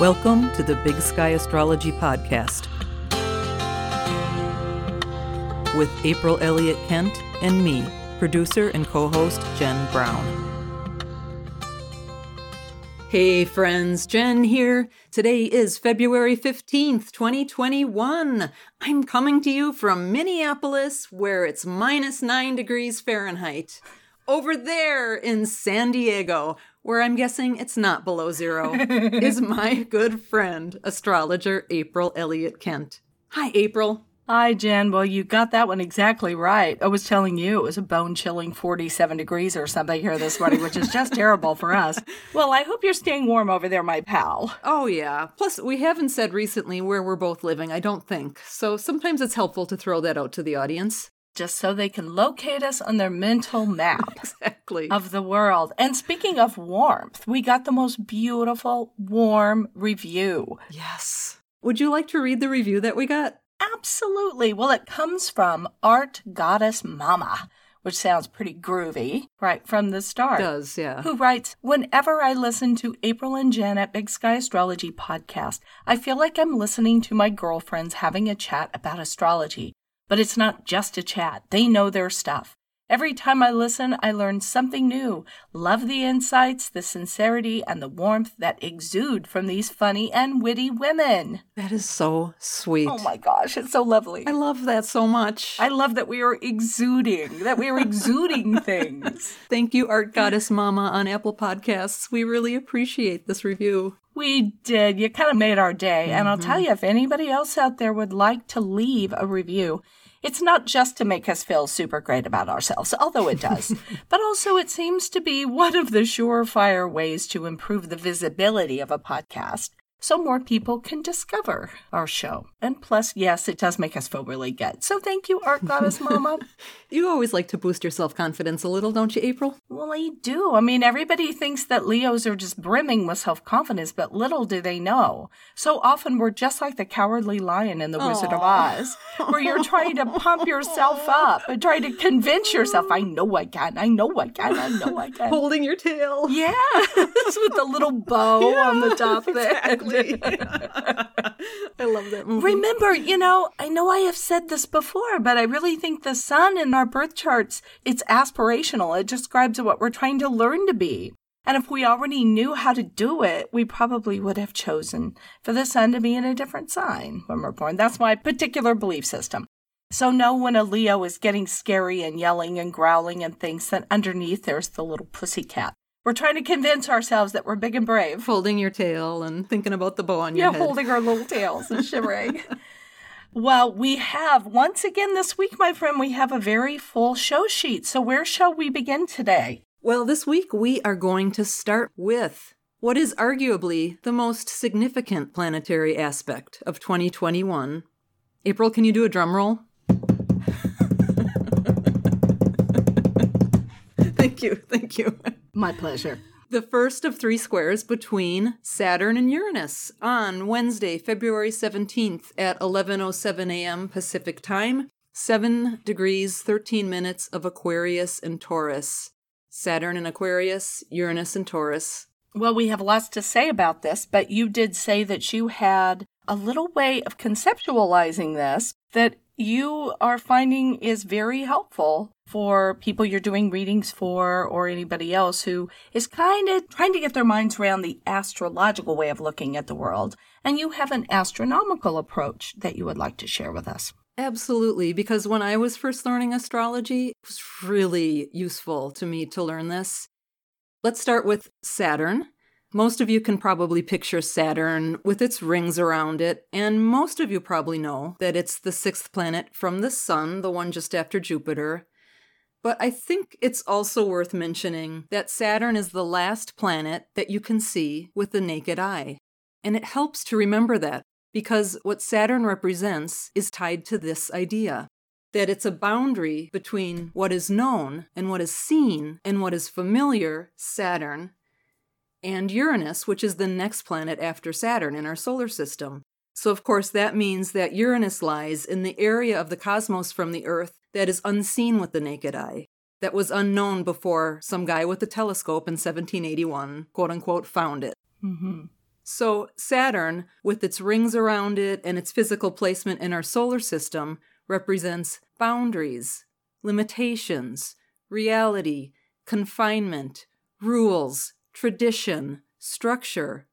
Welcome to the Big Sky Astrology Podcast with April Elliott Kent and me, producer and co host Jen Brown. Hey friends, Jen here. Today is February 15th, 2021. I'm coming to you from Minneapolis, where it's minus 9 degrees Fahrenheit. Over there in San Diego, where I'm guessing it's not below zero, is my good friend, astrologer April Elliott Kent. Hi, April. Hi, Jen. Well, you got that one exactly right. I was telling you it was a bone chilling 47 degrees or something here this morning, which is just terrible for us. Well, I hope you're staying warm over there, my pal. Oh, yeah. Plus, we haven't said recently where we're both living, I don't think. So sometimes it's helpful to throw that out to the audience. Just so they can locate us on their mental map Exactly. of the world. And speaking of warmth, we got the most beautiful, warm review. yes. Would you like to read the review that we got? Absolutely. Well, it comes from Art Goddess Mama, which sounds pretty groovy, right from the start. does, yeah. Who writes, Whenever I listen to April and Jen at Big Sky Astrology podcast, I feel like I'm listening to my girlfriends having a chat about astrology. But it's not just a chat, they know their stuff. Every time I listen, I learn something new. Love the insights, the sincerity, and the warmth that exude from these funny and witty women. That is so sweet. Oh my gosh, it's so lovely. I love that so much. I love that we are exuding, that we are exuding things. Thank you, Art Goddess Mama on Apple Podcasts. We really appreciate this review. We did. You kind of made our day. And I'll mm-hmm. tell you, if anybody else out there would like to leave a review, it's not just to make us feel super great about ourselves, although it does, but also it seems to be one of the surefire ways to improve the visibility of a podcast so more people can discover our show. And plus, yes, it does make us feel really good. So thank you, Art Goddess Mama. You always like to boost your self confidence a little, don't you, April? Well, I do. I mean, everybody thinks that Leos are just brimming with self confidence, but little do they know. So often we're just like the cowardly lion in The Wizard of Oz, where you're trying to pump yourself up and trying to convince yourself, I know I can, I know I can, I know I can. Holding your tail. Yeah, with the little bow on the top there. I love that movie. Remember, you know, I know I have said this before, but I really think the sun in our birth charts, it's aspirational. It describes what we're trying to learn to be. And if we already knew how to do it, we probably would have chosen for the sun to be in a different sign when we're born. That's my particular belief system. So know when a Leo is getting scary and yelling and growling and thinks that underneath there's the little pussy cat. We're trying to convince ourselves that we're big and brave. Holding your tail and thinking about the bow on your Yeah, head. holding our little tails and shivering. well, we have, once again this week, my friend, we have a very full show sheet. So, where shall we begin today? Well, this week we are going to start with what is arguably the most significant planetary aspect of 2021. April, can you do a drum roll? thank you, thank you. My pleasure. The first of three squares between Saturn and Uranus on Wednesday, February 17th at 11:07 a.m. Pacific Time, 7 degrees 13 minutes of Aquarius and Taurus. Saturn and Aquarius, Uranus and Taurus. Well, we have lots to say about this, but you did say that you had a little way of conceptualizing this that you are finding is very helpful for people you're doing readings for or anybody else who is kind of trying to get their minds around the astrological way of looking at the world. And you have an astronomical approach that you would like to share with us. Absolutely, because when I was first learning astrology, it was really useful to me to learn this. Let's start with Saturn. Most of you can probably picture Saturn with its rings around it, and most of you probably know that it's the sixth planet from the Sun, the one just after Jupiter. But I think it's also worth mentioning that Saturn is the last planet that you can see with the naked eye. And it helps to remember that because what Saturn represents is tied to this idea that it's a boundary between what is known and what is seen and what is familiar, Saturn, and Uranus, which is the next planet after Saturn in our solar system. So, of course, that means that Uranus lies in the area of the cosmos from the Earth that is unseen with the naked eye, that was unknown before some guy with a telescope in 1781, quote unquote, found it. Mm-hmm. So, Saturn, with its rings around it and its physical placement in our solar system, represents boundaries, limitations, reality, confinement, rules, tradition, structure.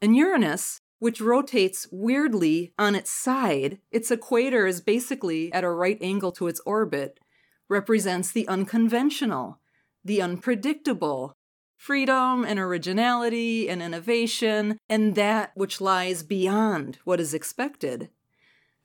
And Uranus, which rotates weirdly on its side, its equator is basically at a right angle to its orbit, represents the unconventional, the unpredictable, freedom and originality and innovation, and that which lies beyond what is expected.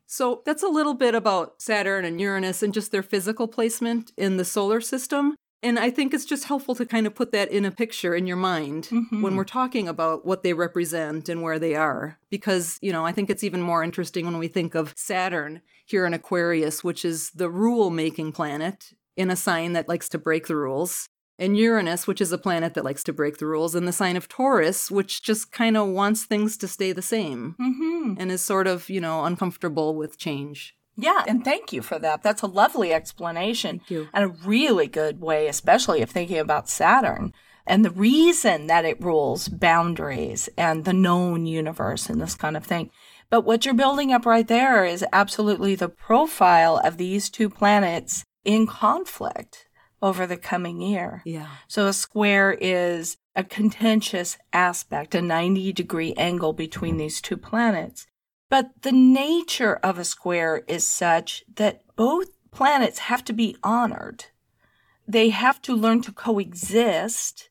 So that's a little bit about Saturn and Uranus and just their physical placement in the solar system. And I think it's just helpful to kind of put that in a picture in your mind mm-hmm. when we're talking about what they represent and where they are. Because, you know, I think it's even more interesting when we think of Saturn here in Aquarius, which is the rule making planet in a sign that likes to break the rules and Uranus, which is a planet that likes to break the rules, and the sign of Taurus, which just kind of wants things to stay the same mm-hmm. and is sort of, you know, uncomfortable with change. Yeah, and thank you for that. That's a lovely explanation and a really good way, especially of thinking about Saturn and the reason that it rules boundaries and the known universe and this kind of thing. But what you're building up right there is absolutely the profile of these two planets in conflict over the coming year. Yeah. So a square is a contentious aspect, a 90 degree angle between these two planets. But the nature of a square is such that both planets have to be honored. They have to learn to coexist.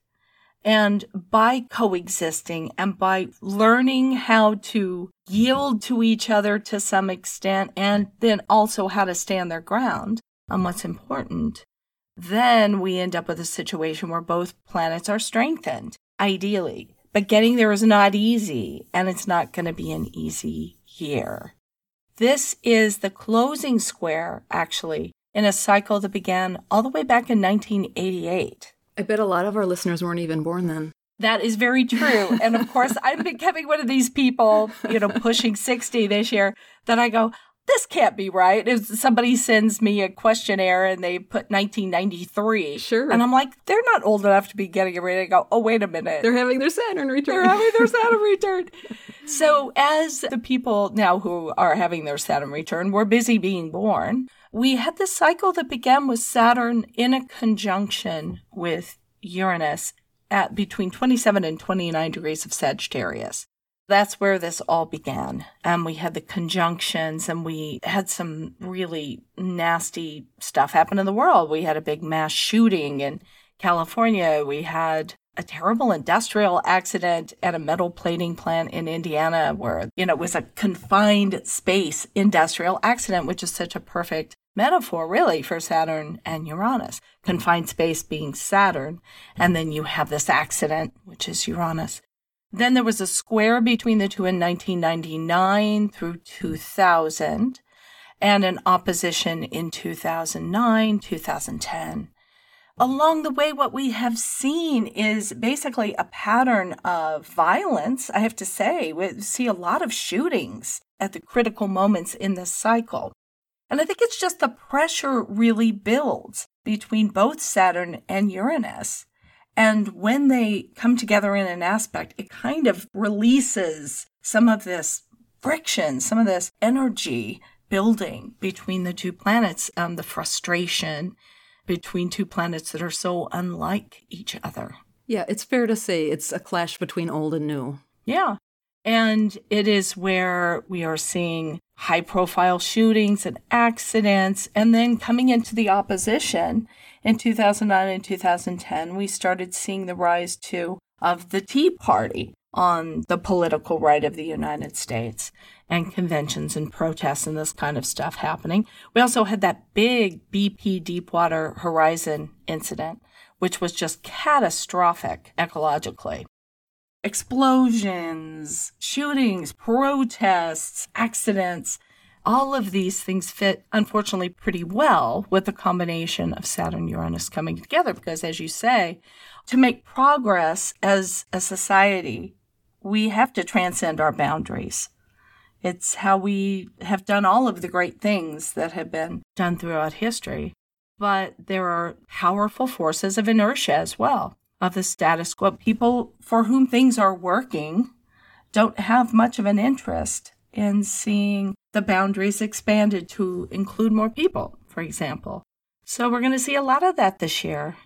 And by coexisting and by learning how to yield to each other to some extent, and then also how to stand their ground on what's important, then we end up with a situation where both planets are strengthened, ideally. But getting there is not easy, and it's not going to be an easy year. This is the closing square, actually, in a cycle that began all the way back in 1988. I bet a lot of our listeners weren't even born then. That is very true. and of course, I'm becoming one of these people, you know, pushing 60 this year that I go, this can't be right. If somebody sends me a questionnaire and they put 1993. Sure. And I'm like, they're not old enough to be getting it ready to go, oh, wait a minute. They're having their Saturn return. They're having their Saturn return. So as the people now who are having their Saturn return were busy being born, we had this cycle that began with Saturn in a conjunction with Uranus at between 27 and 29 degrees of Sagittarius that's where this all began. And we had the conjunctions and we had some really nasty stuff happen in the world. We had a big mass shooting in California. We had a terrible industrial accident at a metal plating plant in Indiana where, you know, it was a confined space industrial accident, which is such a perfect metaphor, really, for Saturn and Uranus. Confined space being Saturn, and then you have this accident, which is Uranus. Then there was a square between the two in 1999 through 2000, and an opposition in 2009, 2010. Along the way, what we have seen is basically a pattern of violence. I have to say, we see a lot of shootings at the critical moments in this cycle. And I think it's just the pressure really builds between both Saturn and Uranus. And when they come together in an aspect, it kind of releases some of this friction, some of this energy building between the two planets, um, the frustration between two planets that are so unlike each other. Yeah, it's fair to say it's a clash between old and new. Yeah. And it is where we are seeing high profile shootings and accidents. And then coming into the opposition in 2009 and 2010, we started seeing the rise too of the Tea Party on the political right of the United States and conventions and protests and this kind of stuff happening. We also had that big BP Deepwater Horizon incident, which was just catastrophic ecologically. Explosions, shootings, protests, accidents, all of these things fit, unfortunately, pretty well with the combination of Saturn Uranus coming together. Because, as you say, to make progress as a society, we have to transcend our boundaries. It's how we have done all of the great things that have been done throughout history. But there are powerful forces of inertia as well, of the status quo. People for whom things are working don't have much of an interest in seeing the boundaries expanded to include more people, for example. So we're going to see a lot of that this year.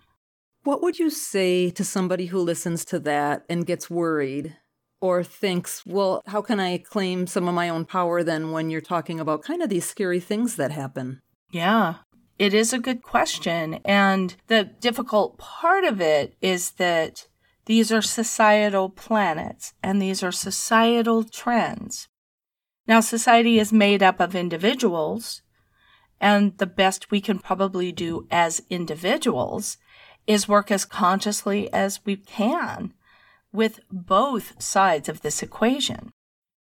What would you say to somebody who listens to that and gets worried or thinks, well, how can I claim some of my own power then when you're talking about kind of these scary things that happen? Yeah, it is a good question. And the difficult part of it is that these are societal planets and these are societal trends. Now, society is made up of individuals, and the best we can probably do as individuals is work as consciously as we can with both sides of this equation,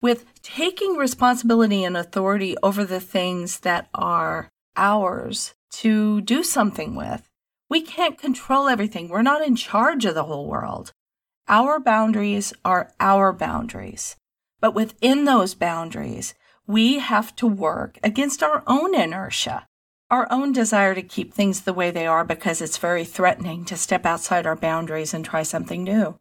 with taking responsibility and authority over the things that are ours to do something with. We can't control everything. We're not in charge of the whole world. Our boundaries are our boundaries. But within those boundaries, we have to work against our own inertia, our own desire to keep things the way they are because it's very threatening to step outside our boundaries and try something new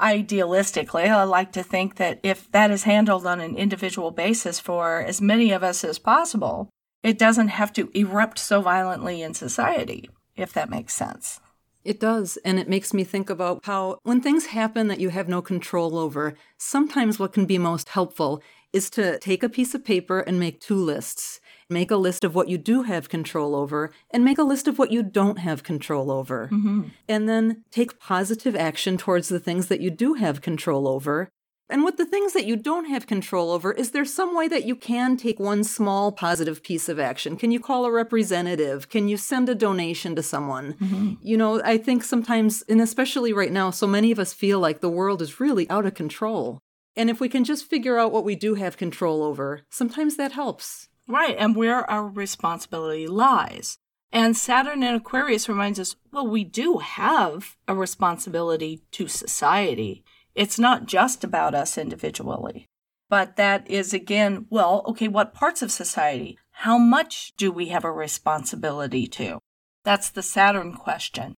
idealistically, I like to think that if that is handled on an individual basis for as many of us as possible, it doesn't have to erupt so violently in society, if that makes sense. It does. And it makes me think about how when things happen that you have no control over, sometimes what can be most helpful is to take a piece of paper and make two lists. Make a list of what you do have control over and make a list of what you don't have control over. Mm-hmm. And then take positive action towards the things that you do have control over. And with the things that you don't have control over, is there some way that you can take one small positive piece of action? Can you call a representative? Can you send a donation to someone? Mm-hmm. You know, I think sometimes, and especially right now, so many of us feel like the world is really out of control. And if we can just figure out what we do have control over, sometimes that helps. Right, and where our responsibility lies. And Saturn in Aquarius reminds us well, we do have a responsibility to society. It's not just about us individually. But that is again, well, okay, what parts of society? How much do we have a responsibility to? That's the Saturn question.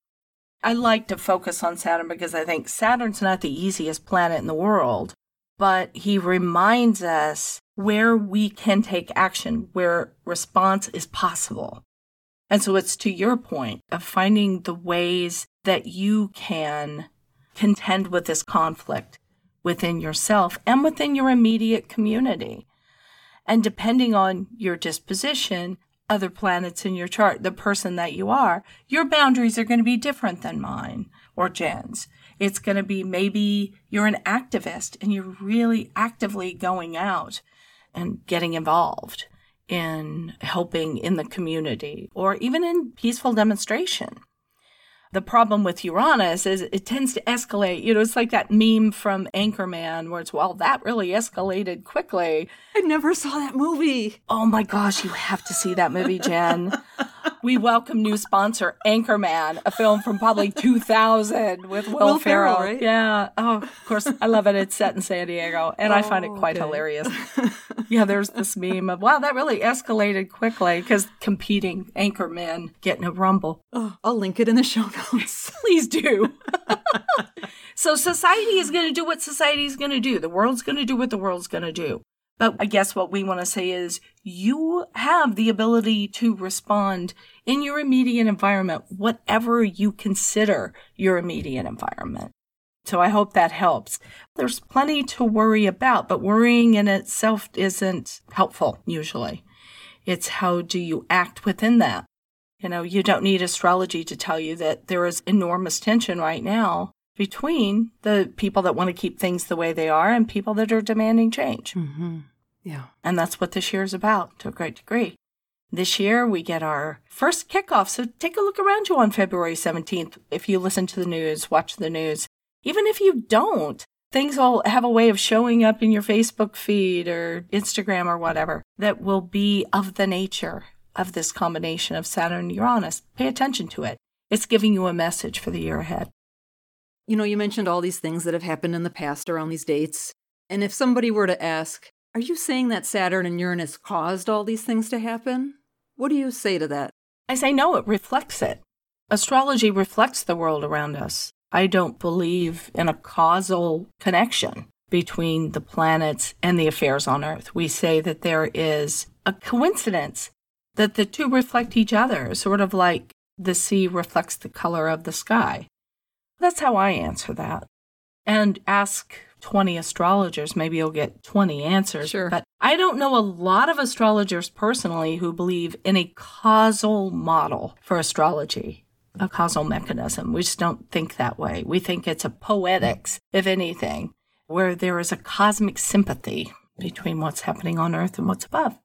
I like to focus on Saturn because I think Saturn's not the easiest planet in the world, but he reminds us where we can take action, where response is possible. And so it's to your point of finding the ways that you can contend with this conflict within yourself and within your immediate community. And depending on your disposition, other planets in your chart, the person that you are, your boundaries are going to be different than mine or Jen's. It's going to be maybe you're an activist and you're really actively going out and getting involved in helping in the community or even in peaceful demonstration. The problem with Uranus is it tends to escalate. You know, it's like that meme from Anchorman where it's, well, that really escalated quickly. I never saw that movie. Oh my gosh, you have to see that movie, Jen. we welcome new sponsor Anchorman, a film from probably 2000 with Will, Will Ferrell. Ferrell right? Yeah. Oh, of course, I love it. It's set in San Diego, and oh, I find it oh, quite okay. hilarious. yeah, there's this meme of wow, that really escalated quickly because competing Anchormen get in a rumble. Oh, I'll link it in the show notes. Please do. so society is going to do what society is going to do. The world's going to do what the world's going to do. But I guess what we want to say is you have the ability to respond in your immediate environment, whatever you consider your immediate environment. So I hope that helps. There's plenty to worry about, but worrying in itself isn't helpful usually. It's how do you act within that? You know, you don't need astrology to tell you that there is enormous tension right now between the people that want to keep things the way they are and people that are demanding change. Mm-hmm. Yeah. And that's what this year is about to a great degree. This year, we get our first kickoff. So take a look around you on February 17th. If you listen to the news, watch the news. Even if you don't, things will have a way of showing up in your Facebook feed or Instagram or whatever that will be of the nature of this combination of Saturn and Uranus. Pay attention to it. It's giving you a message for the year ahead. You know, you mentioned all these things that have happened in the past around these dates. And if somebody were to ask, are you saying that Saturn and Uranus caused all these things to happen? What do you say to that? I say no, it reflects it. Astrology reflects the world around us. I don't believe in a causal connection. between the planets and the affairs on Earth. We say that there is a coincidence that the two reflect each other, sort of like the sea reflects the color of the sky. That's how I answer that. And ask 20 astrologers, maybe you'll get 20 answers. Sure. But I don't know a lot of astrologers personally who believe in a causal model for astrology, a causal mechanism. We just don't think that way. We think it's a poetics, if anything, where there is a cosmic sympathy between what's happening on Earth and what's above.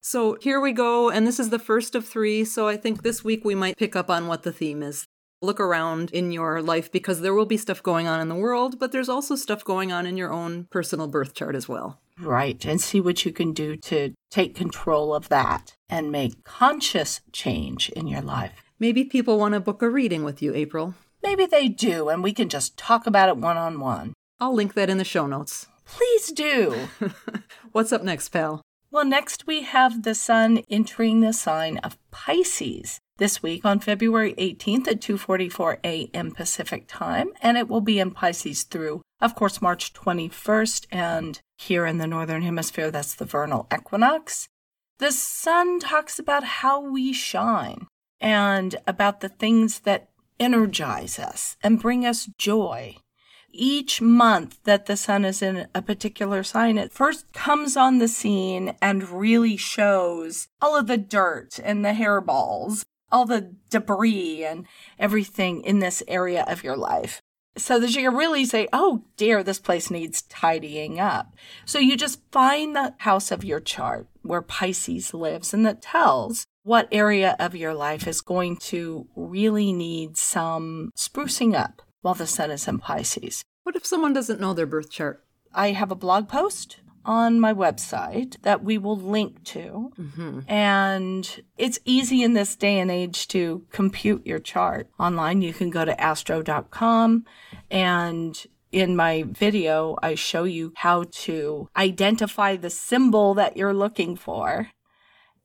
So here we go, and this is the first of three. So I think this week we might pick up on what the theme is. Look around in your life because there will be stuff going on in the world, but there's also stuff going on in your own personal birth chart as well. Right. And see what you can do to take control of that and make conscious change in your life. Maybe people want to book a reading with you, April. Maybe they do, and we can just talk about it one on one. I'll link that in the show notes. Please do. What's up next, pal? Well, next we have the sun entering the sign of Pisces this week on February 18th at 2:44 a.m. Pacific Time, and it will be in Pisces through of course March 21st and here in the northern hemisphere that's the vernal equinox. The sun talks about how we shine and about the things that energize us and bring us joy each month that the sun is in a particular sign, it first comes on the scene and really shows all of the dirt and the hairballs, all the debris and everything in this area of your life. So that you can really say, oh dear, this place needs tidying up. So you just find the house of your chart where Pisces lives and that tells what area of your life is going to really need some sprucing up while the sun is in Pisces. What if someone doesn't know their birth chart? I have a blog post on my website that we will link to. Mm-hmm. And it's easy in this day and age to compute your chart online. You can go to astro.com and in my video, I show you how to identify the symbol that you're looking for.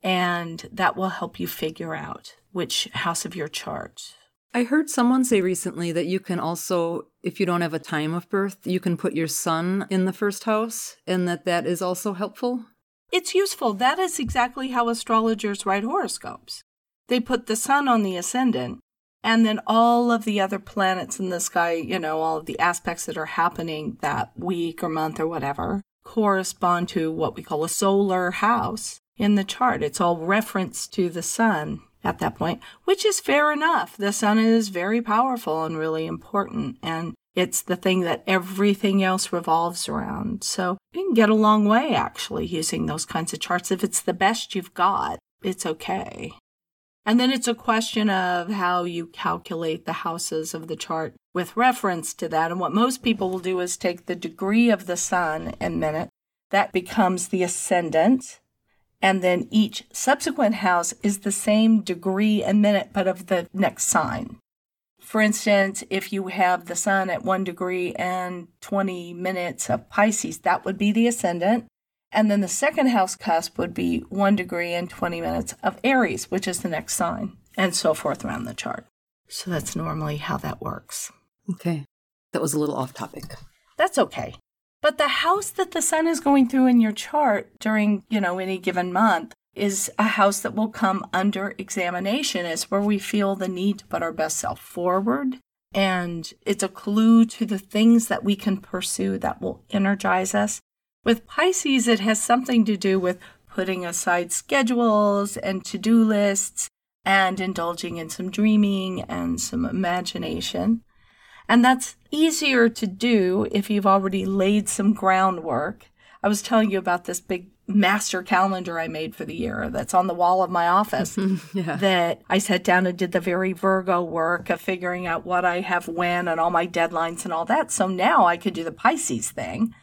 And that will help you figure out which house of your chart I heard someone say recently that you can also, if you don't have a time of birth, you can put your sun in the first house and that that is also helpful. It's useful. That is exactly how astrologers write horoscopes. They put the sun on the ascendant and then all of the other planets in the sky, you know, all of the aspects that are happening that week or month or whatever correspond to what we call a solar house in the chart. It's all reference to the sun at that point, which is fair enough. The sun is very powerful and really important, and it's the thing that everything else revolves around. So you can get a long way actually using those kinds of charts. If it's the best you've got, it's okay. And then it's a question of how you calculate the houses of the chart with reference to that. And what most people will do is take the degree of the sun in minute, that becomes the ascendant and then each subsequent house is the same degree and minute, but of the next sign. For instance, if you have the sun at one degree and 20 minutes of Pisces, that would be the ascendant. And then the second house cusp would be one degree and 20 minutes of Aries, which is the next sign, and so forth around the chart. So that's normally how that works. Okay. That was a little off topic. That's okay. But the house that the sun is going through in your chart during, you know, any given month is a house that will come under examination. It's where we feel the need to put our best self forward. And it's a clue to the things that we can pursue that will energize us. With Pisces, it has something to do with putting aside schedules and to do lists and indulging in some dreaming and some imagination. And that's easier to do if you've already laid some groundwork. I was telling you about this big master calendar I made for the year that's on the wall of my office yeah. that I sat down and did the very Virgo work of figuring out what I have when and all my deadlines and all that. So now I could do the Pisces thing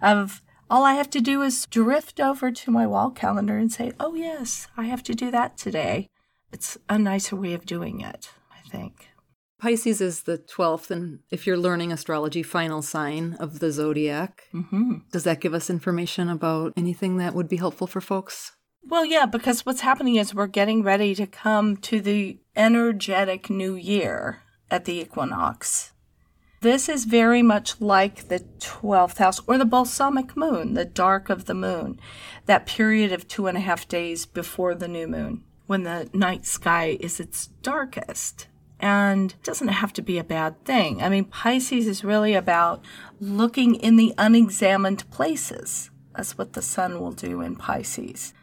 of all I have to do is drift over to my wall calendar and say, oh, yes, I have to do that today. It's a nicer way of doing it, I think. Pisces is the 12th, and if you're learning astrology, final sign of the zodiac. Mm-hmm. Does that give us information about anything that would be helpful for folks? Well, yeah, because what's happening is we're getting ready to come to the energetic new year at the equinox. This is very much like the 12th house or the balsamic moon, the dark of the moon, that period of two and a half days before the new moon when the night sky is its darkest. And it doesn't have to be a bad thing. I mean, Pisces is really about looking in the unexamined places. That's what the sun will do in Pisces.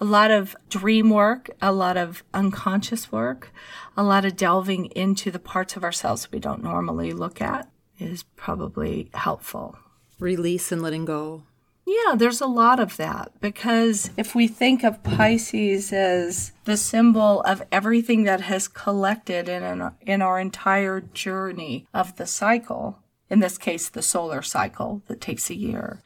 A lot of dream work, a lot of unconscious work, a lot of delving into the parts of ourselves we don't normally look at is probably helpful. Release and letting go. Yeah, there's a lot of that because if we think of Pisces as the symbol of everything that has collected in an, in our entire journey of the cycle, in this case the solar cycle that takes a year.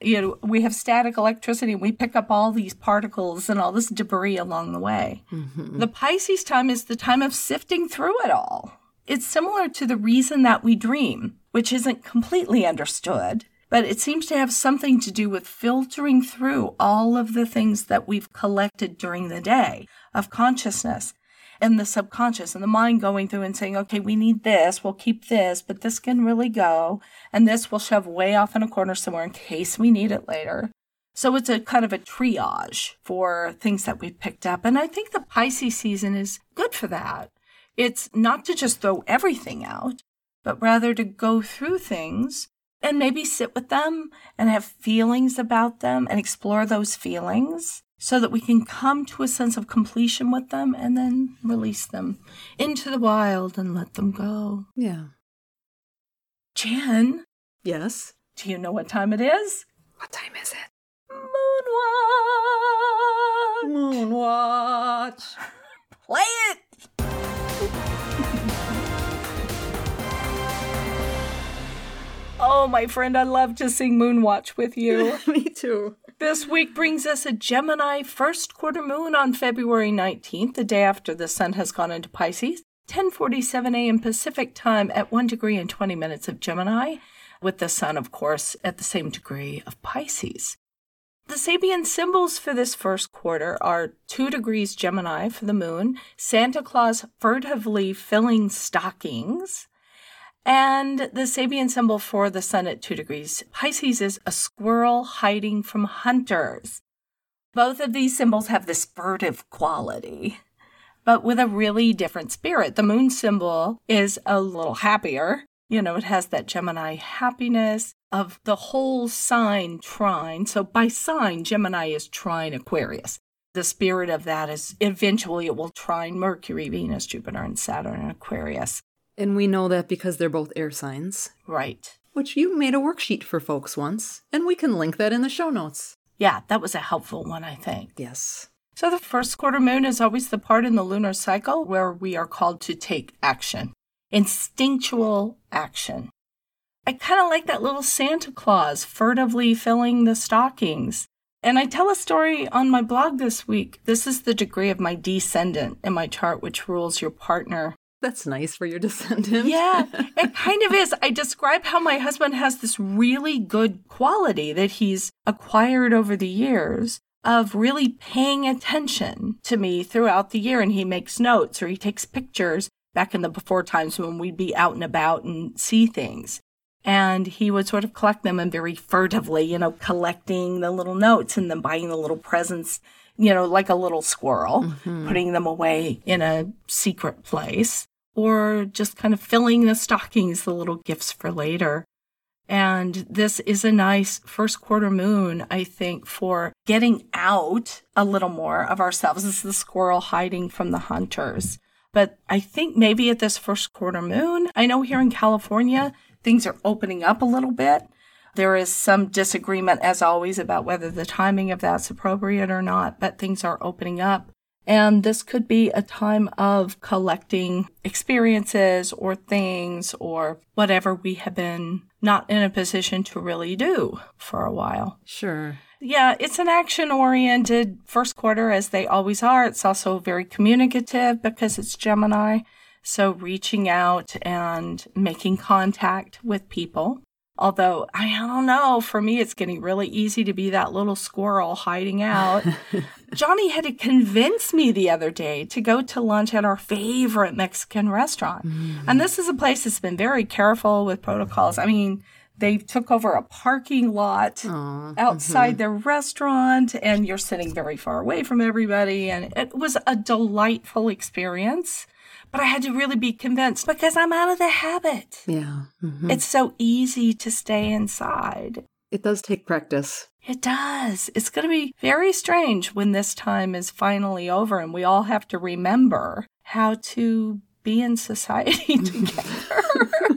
You know, we have static electricity and we pick up all these particles and all this debris along the way. Mm-hmm. The Pisces time is the time of sifting through it all. It's similar to the reason that we dream, which isn't completely understood but it seems to have something to do with filtering through all of the things that we've collected during the day of consciousness and the subconscious and the mind going through and saying, okay, we need this, we'll keep this, but this can really go. And this we'll shove way off in a corner somewhere in case we need it later. So it's a kind of a triage for things that we've picked up. And I think the Pisces season is good for that. It's not to just throw everything out, but rather to go through things and maybe sit with them and have feelings about them and explore those feelings so that we can come to a sense of completion with them and then release them into the wild and let them go. Yeah. Jen? Yes. Do you know what time it is? What time is it? Moonwatch. Moonwatch. Play it. Oh, my friend, I love to sing Moonwatch with you. Me too. This week brings us a Gemini first quarter moon on February 19th, the day after the sun has gone into Pisces. 10:47 a.m. Pacific time at 1 degree and 20 minutes of Gemini, with the sun of course at the same degree of Pisces. The Sabian symbols for this first quarter are 2 degrees Gemini for the moon, Santa Claus furtively filling stockings, and the Sabian symbol for the sun at two degrees Pisces is a squirrel hiding from hunters. Both of these symbols have this furtive quality, but with a really different spirit. The moon symbol is a little happier. You know, it has that Gemini happiness of the whole sign trine. So by sign, Gemini is trine Aquarius. The spirit of that is eventually it will trine Mercury, Venus, Jupiter, and Saturn in Aquarius. And we know that because they're both air signs. Right. Which you made a worksheet for folks once, and we can link that in the show notes. Yeah, that was a helpful one, I think. Yes. So the first quarter moon is always the part in the lunar cycle where we are called to take action, instinctual action. I kind of like that little Santa Claus furtively filling the stockings. And I tell a story on my blog this week. This is the degree of my descendant in my chart, which rules your partner. That's nice for your descendant. Yeah, it kind of is. I describe how my husband has this really good quality that he's acquired over the years of really paying attention to me throughout the year. And he makes notes or he takes pictures back in the before times when we'd be out and about and see things. And he would sort of collect them and very furtively, you know, collecting the little notes and then buying the little presents you know, like a little squirrel, mm-hmm. putting them away in a secret place, or just kind of filling the stockings, the little gifts for later. And this is a nice first quarter moon, I think, for getting out a little more of ourselves. This is the squirrel hiding from the hunters. But I think maybe at this first quarter moon, I know here in California, things are opening up a little bit. There is some disagreement, as always, about whether the timing of that's appropriate or not, but things are opening up. And this could be a time of collecting experiences or things or whatever we have been not in a position to really do for a while. Sure. Yeah, it's an action oriented first quarter, as they always are. It's also very communicative because it's Gemini. So reaching out and making contact with people Although, I don't know, for me, it's getting really easy to be that little squirrel hiding out. Johnny had to convince me the other day to go to lunch at our favorite Mexican restaurant. Mm. And this is a place that's been very careful with protocols. I mean, they took over a parking lot Aww, outside mm-hmm. their restaurant, and you're sitting very far away from everybody. And it was a delightful experience. But I had to really be convinced because I'm out of the habit. Yeah. Mm-hmm. It's so easy to stay inside. It does take practice. It does. It's going to be very strange when this time is finally over and we all have to remember how to be in society together.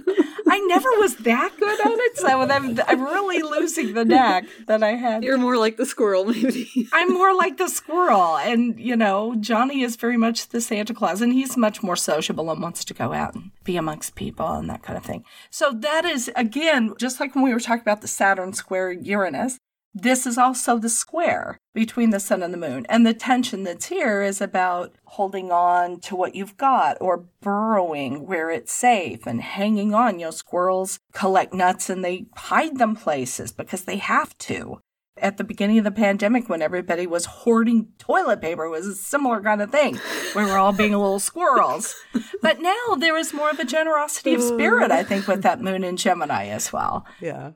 I never was that good at it, so I'm, I'm really losing the knack that I had. You're more like the squirrel, maybe. I'm more like the squirrel, and you know, Johnny is very much the Santa Claus, and he's much more sociable and wants to go out and be amongst people and that kind of thing. So that is again, just like when we were talking about the Saturn square Uranus, this is also the square between the sun and the moon. And the tension that's here is about holding on to what you've got or burrowing where it's safe and hanging on. You know, squirrels collect nuts and they hide them places because they have to. At the beginning of the pandemic, when everybody was hoarding toilet paper, was a similar kind of thing. We were all being little squirrels. But now there is more of a generosity of spirit, I think, with that moon in Gemini as well. Yeah.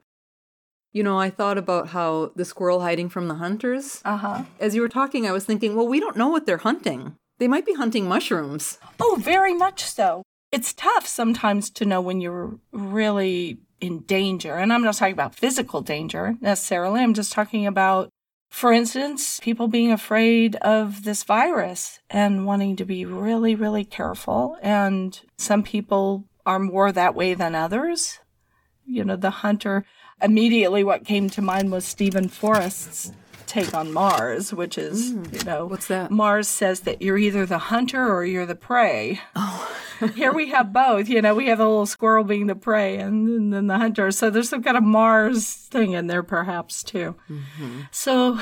You know, I thought about how the squirrel hiding from the hunters. Uh huh. As you were talking, I was thinking, well, we don't know what they're hunting. They might be hunting mushrooms. Oh, very much so. It's tough sometimes to know when you're really in danger. And I'm not talking about physical danger necessarily. I'm just talking about, for instance, people being afraid of this virus and wanting to be really, really careful. And some people are more that way than others. You know, the hunter immediately what came to mind was Steven Forrest's take on Mars, which is, mm, you know, what's that? Mars says that you're either the hunter or you're the prey. Oh. Here we have both. You know, we have the little squirrel being the prey and, and then the hunter. So there's some kind of Mars thing in there, perhaps, too. Mm-hmm. So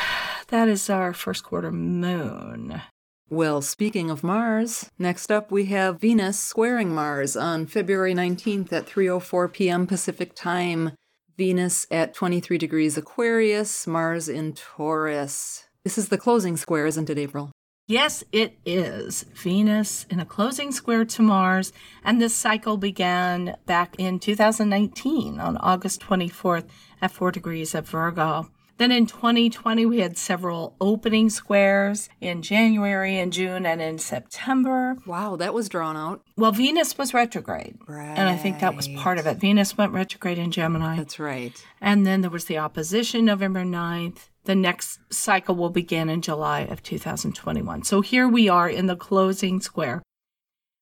that is our first quarter moon. Well, speaking of Mars, next up we have Venus squaring Mars on February 19th at 3:04 p.m. Pacific Time. Venus at 23 degrees Aquarius, Mars in Taurus. This is the closing square, isn't it, April? Yes, it is. Venus in a closing square to Mars. And this cycle began back in 2019 on August 24th at 4 degrees of Virgo. Then in 2020, we had several opening squares in January and June and in September. Wow, that was drawn out. Well, Venus was retrograde. Right. And I think that was part of it. Venus went retrograde in Gemini. That's right. And then there was the opposition November 9th. The next cycle will begin in July of 2021. So here we are in the closing square.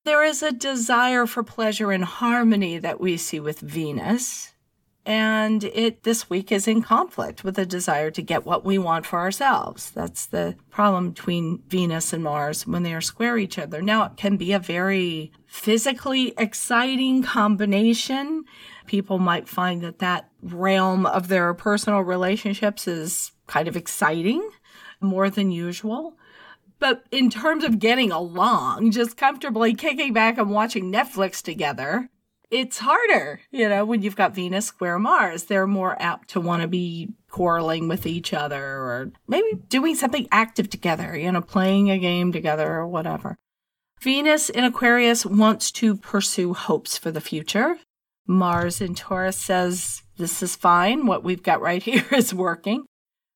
There is a desire for pleasure and harmony that we see with Venus and it this week is in conflict with a desire to get what we want for ourselves. That's the problem between Venus and Mars when they are square each other. Now it can be a very physically exciting combination. People might find that that realm of their personal relationships is kind of exciting more than usual. But in terms of getting along, just comfortably kicking back and watching Netflix together, it's harder, you know, when you've got Venus square Mars. They're more apt to want to be quarreling with each other or maybe doing something active together, you know, playing a game together or whatever. Venus in Aquarius wants to pursue hopes for the future. Mars in Taurus says, This is fine. What we've got right here is working.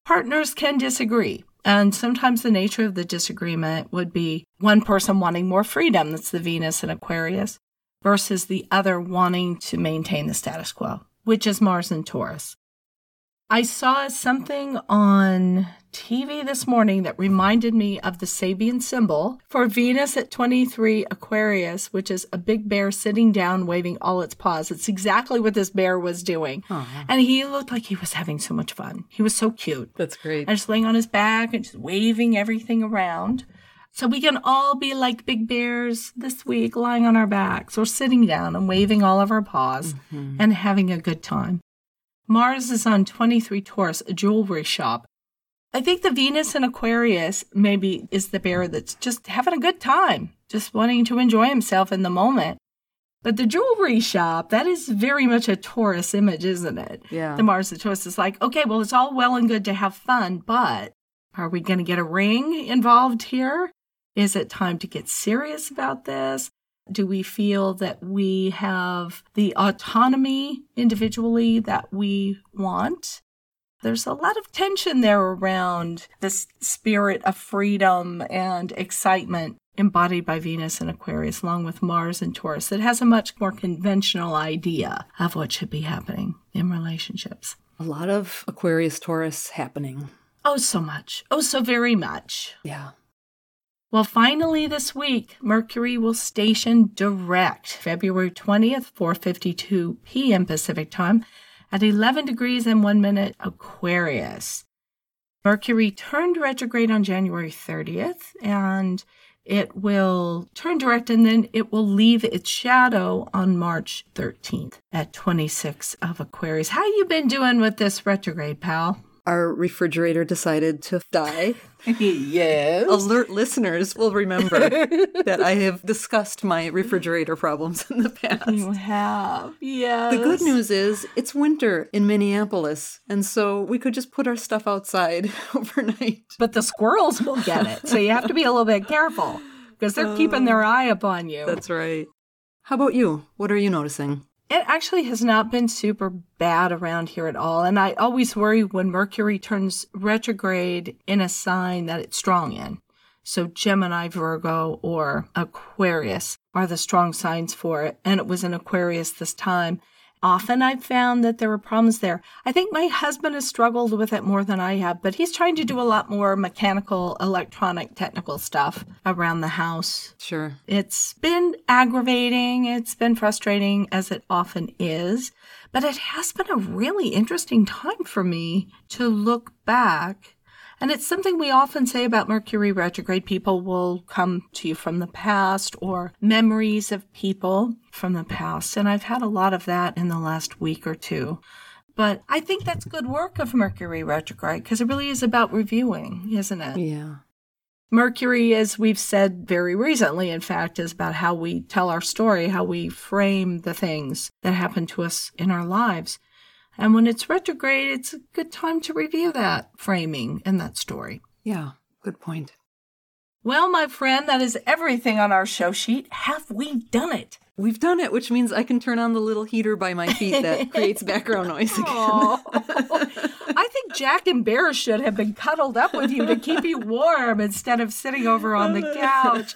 Partners can disagree. And sometimes the nature of the disagreement would be one person wanting more freedom. That's the Venus in Aquarius versus the other wanting to maintain the status quo, which is Mars and Taurus. I saw something on TV this morning that reminded me of the Sabian symbol for Venus at 23 Aquarius, which is a big bear sitting down, waving all its paws. It's exactly what this bear was doing. Uh-huh. And he looked like he was having so much fun. He was so cute. That's great. And just laying on his back and just waving everything around. So we can all be like big bears this week, lying on our backs or sitting down and waving all of our paws mm-hmm. and having a good time. Mars is on 23 Taurus, a jewelry shop. I think the Venus in Aquarius maybe is the bear that's just having a good time, just wanting to enjoy himself in the moment. But the jewelry shop, that is very much a Taurus image, isn't it? Yeah. The Mars of Taurus is like, okay, well, it's all well and good to have fun, but are we going to get a ring involved here? Is it time to get serious about this? Do we feel that we have the autonomy individually that we want? There's a lot of tension there around this spirit of freedom and excitement embodied by Venus and Aquarius, along with Mars and Taurus, that has a much more conventional idea of what should be happening in relationships. A lot of Aquarius Taurus happening. Oh, so much. Oh, so very much. Yeah. Well, finally this week, Mercury will station direct February 20th, 4:52 p.m. Pacific Time at 11 degrees and 1 minute Aquarius. Mercury turned retrograde on January 30th and it will turn direct and then it will leave its shadow on March 13th at 26 of Aquarius. How you been doing with this retrograde, pal? Our refrigerator decided to die. yes. Alert listeners will remember that I have discussed my refrigerator problems in the past. You have. Yes. The good news is it's winter in Minneapolis, and so we could just put our stuff outside overnight. But the squirrels will get it. So you have to be a little bit careful because they're keeping oh. their eye upon you. That's right. How about you? What are you noticing? It actually has not been super bad around here at all. And I always worry when Mercury turns retrograde in a sign that it's strong in. So Gemini, Virgo, or Aquarius are the strong signs for it. And it was in Aquarius this time. Often I've found that there were problems there. I think my husband has struggled with it more than I have, but he's trying to do a lot more mechanical, electronic, technical stuff around the house. Sure. It's been aggravating, it's been frustrating, as it often is, but it has been a really interesting time for me to look back. And it's something we often say about Mercury retrograde. People will come to you from the past or memories of people from the past. And I've had a lot of that in the last week or two. But I think that's good work of Mercury retrograde because it really is about reviewing, isn't it? Yeah. Mercury, as we've said very recently, in fact, is about how we tell our story, how we frame the things that happen to us in our lives. And when it's retrograde, it's a good time to review that framing and that story. Yeah. Good point. Well, my friend, that is everything on our show sheet. Have we done it? We've done it, which means I can turn on the little heater by my feet that creates background noise again. I Jack and Bear should have been cuddled up with you to keep you warm instead of sitting over on the couch.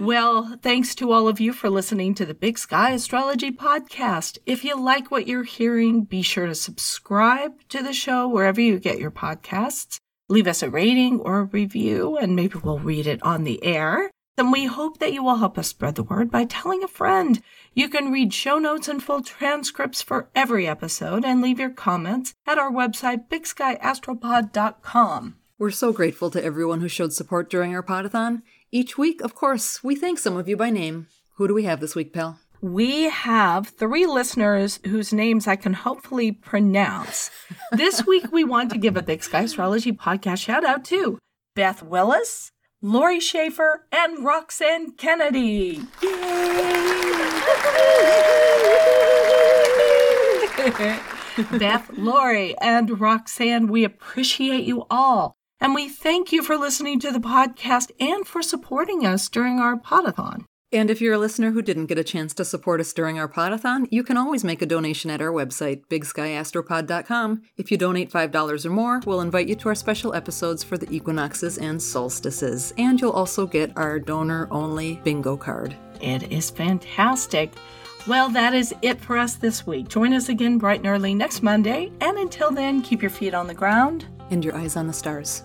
Well, thanks to all of you for listening to the Big Sky Astrology Podcast. If you like what you're hearing, be sure to subscribe to the show wherever you get your podcasts. Leave us a rating or a review, and maybe we'll read it on the air. Then we hope that you will help us spread the word by telling a friend. You can read show notes and full transcripts for every episode and leave your comments at our website, bigskyastropod.com. We're so grateful to everyone who showed support during our podathon. Each week, of course, we thank some of you by name. Who do we have this week, pal? We have three listeners whose names I can hopefully pronounce. this week, we want to give a Big Sky Astrology podcast shout out to Beth Willis, Lori Schaefer, and Roxanne Kennedy. Beth, Lori, and Roxanne, we appreciate you all. And we thank you for listening to the podcast and for supporting us during our podathon. And if you're a listener who didn't get a chance to support us during our podathon, you can always make a donation at our website, bigskyastropod.com. If you donate $5 or more, we'll invite you to our special episodes for the equinoxes and solstices. And you'll also get our donor only bingo card. It is fantastic. Well, that is it for us this week. Join us again bright and early next Monday. And until then, keep your feet on the ground. And your eyes on the stars.